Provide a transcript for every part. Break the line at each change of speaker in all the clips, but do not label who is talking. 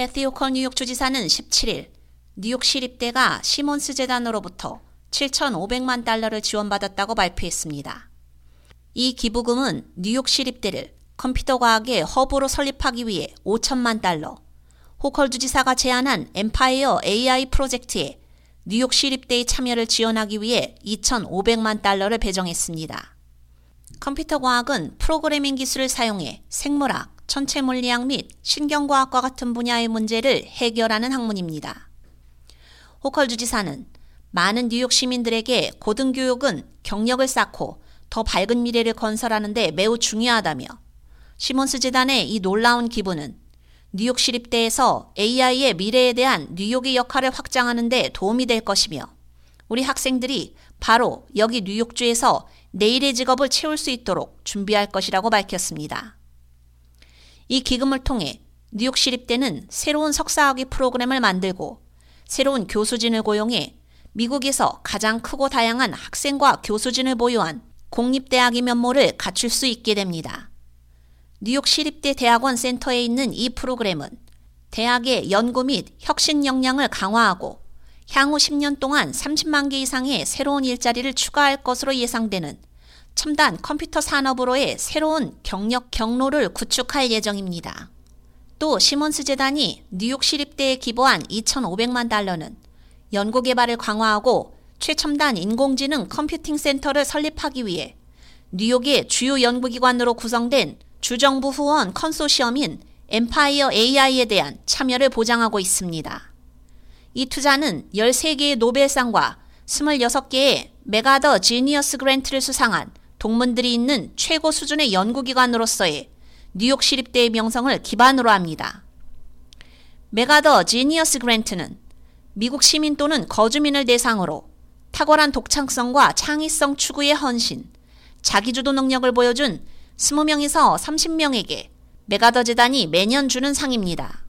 캐시 호컬 뉴욕 주지사는 17일 뉴욕 시립대가 시몬스 재단으로부터 7,500만 달러를 지원받았다고 발표했습니다. 이 기부금은 뉴욕 시립대를 컴퓨터 과학의 허브로 설립하기 위해 5천만 달러, 호컬 주지사가 제안한 Empire AI 프로젝트에 뉴욕 시립대의 참여를 지원하기 위해 2,500만 달러를 배정했습니다. 컴퓨터 과학은 프로그래밍 기술을 사용해 생물학, 천체 물리학 및 신경과학과 같은 분야의 문제를 해결하는 학문입니다. 호컬 주지사는 많은 뉴욕 시민들에게 고등교육은 경력을 쌓고 더 밝은 미래를 건설하는 데 매우 중요하다며 시몬스 재단의 이 놀라운 기부는 뉴욕 시립대에서 AI의 미래에 대한 뉴욕의 역할을 확장하는 데 도움이 될 것이며 우리 학생들이 바로 여기 뉴욕주에서 내일의 직업을 채울 수 있도록 준비할 것이라고 밝혔습니다. 이 기금을 통해 뉴욕 시립대는 새로운 석사학위 프로그램을 만들고 새로운 교수진을 고용해 미국에서 가장 크고 다양한 학생과 교수진을 보유한 공립대학의 면모를 갖출 수 있게 됩니다. 뉴욕 시립대 대학원 센터에 있는 이 프로그램은 대학의 연구 및 혁신 역량을 강화하고 향후 10년 동안 30만 개 이상의 새로운 일자리를 추가할 것으로 예상되는 첨단 컴퓨터 산업으로의 새로운 경력 경로를 구축할 예정입니다. 또 시몬스 재단이 뉴욕 시립대에 기부한 2,500만 달러는 연구개발을 강화하고 최첨단 인공지능 컴퓨팅 센터를 설립하기 위해 뉴욕의 주요 연구기관으로 구성된 주정부 후원 컨소시엄인 Empire AI에 대한 참여를 보장하고 있습니다. 이 투자는 13개의 노벨상과 26개의 MacArthur Genius Grant를 수상한 동문들이 있는 최고 수준의 연구기관으로서의 뉴욕 시립대의 명성을 기반으로 합니다. 메가더 지니어스 그랜트는 미국 시민 또는 거주민을 대상으로 탁월한 독창성과 창의성 추구의 헌신, 자기주도 능력을 보여준 20명에서 30명에게 메가더 재단이 매년 주는 상입니다.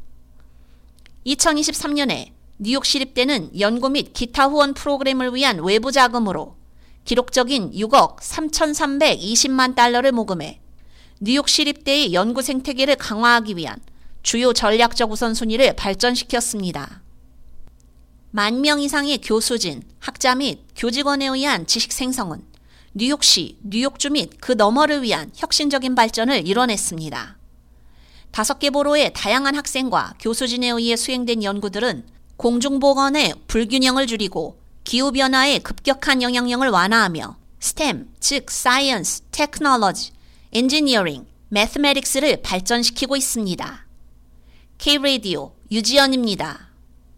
2023년에 뉴욕 시립대는 연구 및 기타 후원 프로그램을 위한 외부 자금으로 기록적인 6억 3,320만 달러를 모금해 뉴욕 시립대의 연구 생태계를 강화하기 위한 주요 전략적 우선순위를 발전시켰습니다. 만 명 이상의 교수진, 학자 및 교직원에 의한 지식 생성은 뉴욕시, 뉴욕주 및 그 너머를 위한 혁신적인 발전을 이뤄냈습니다. 다섯 개 보로의 다양한 학생과 교수진에 의해 수행된 연구들은 공중보건의 불균형을 줄이고 기후변화의 급격한 영향력을 완화하며 STEM, 즉 Science, Technology, Engineering, Mathematics를 발전시키고 있습니다. K-Radio 유지연입니다.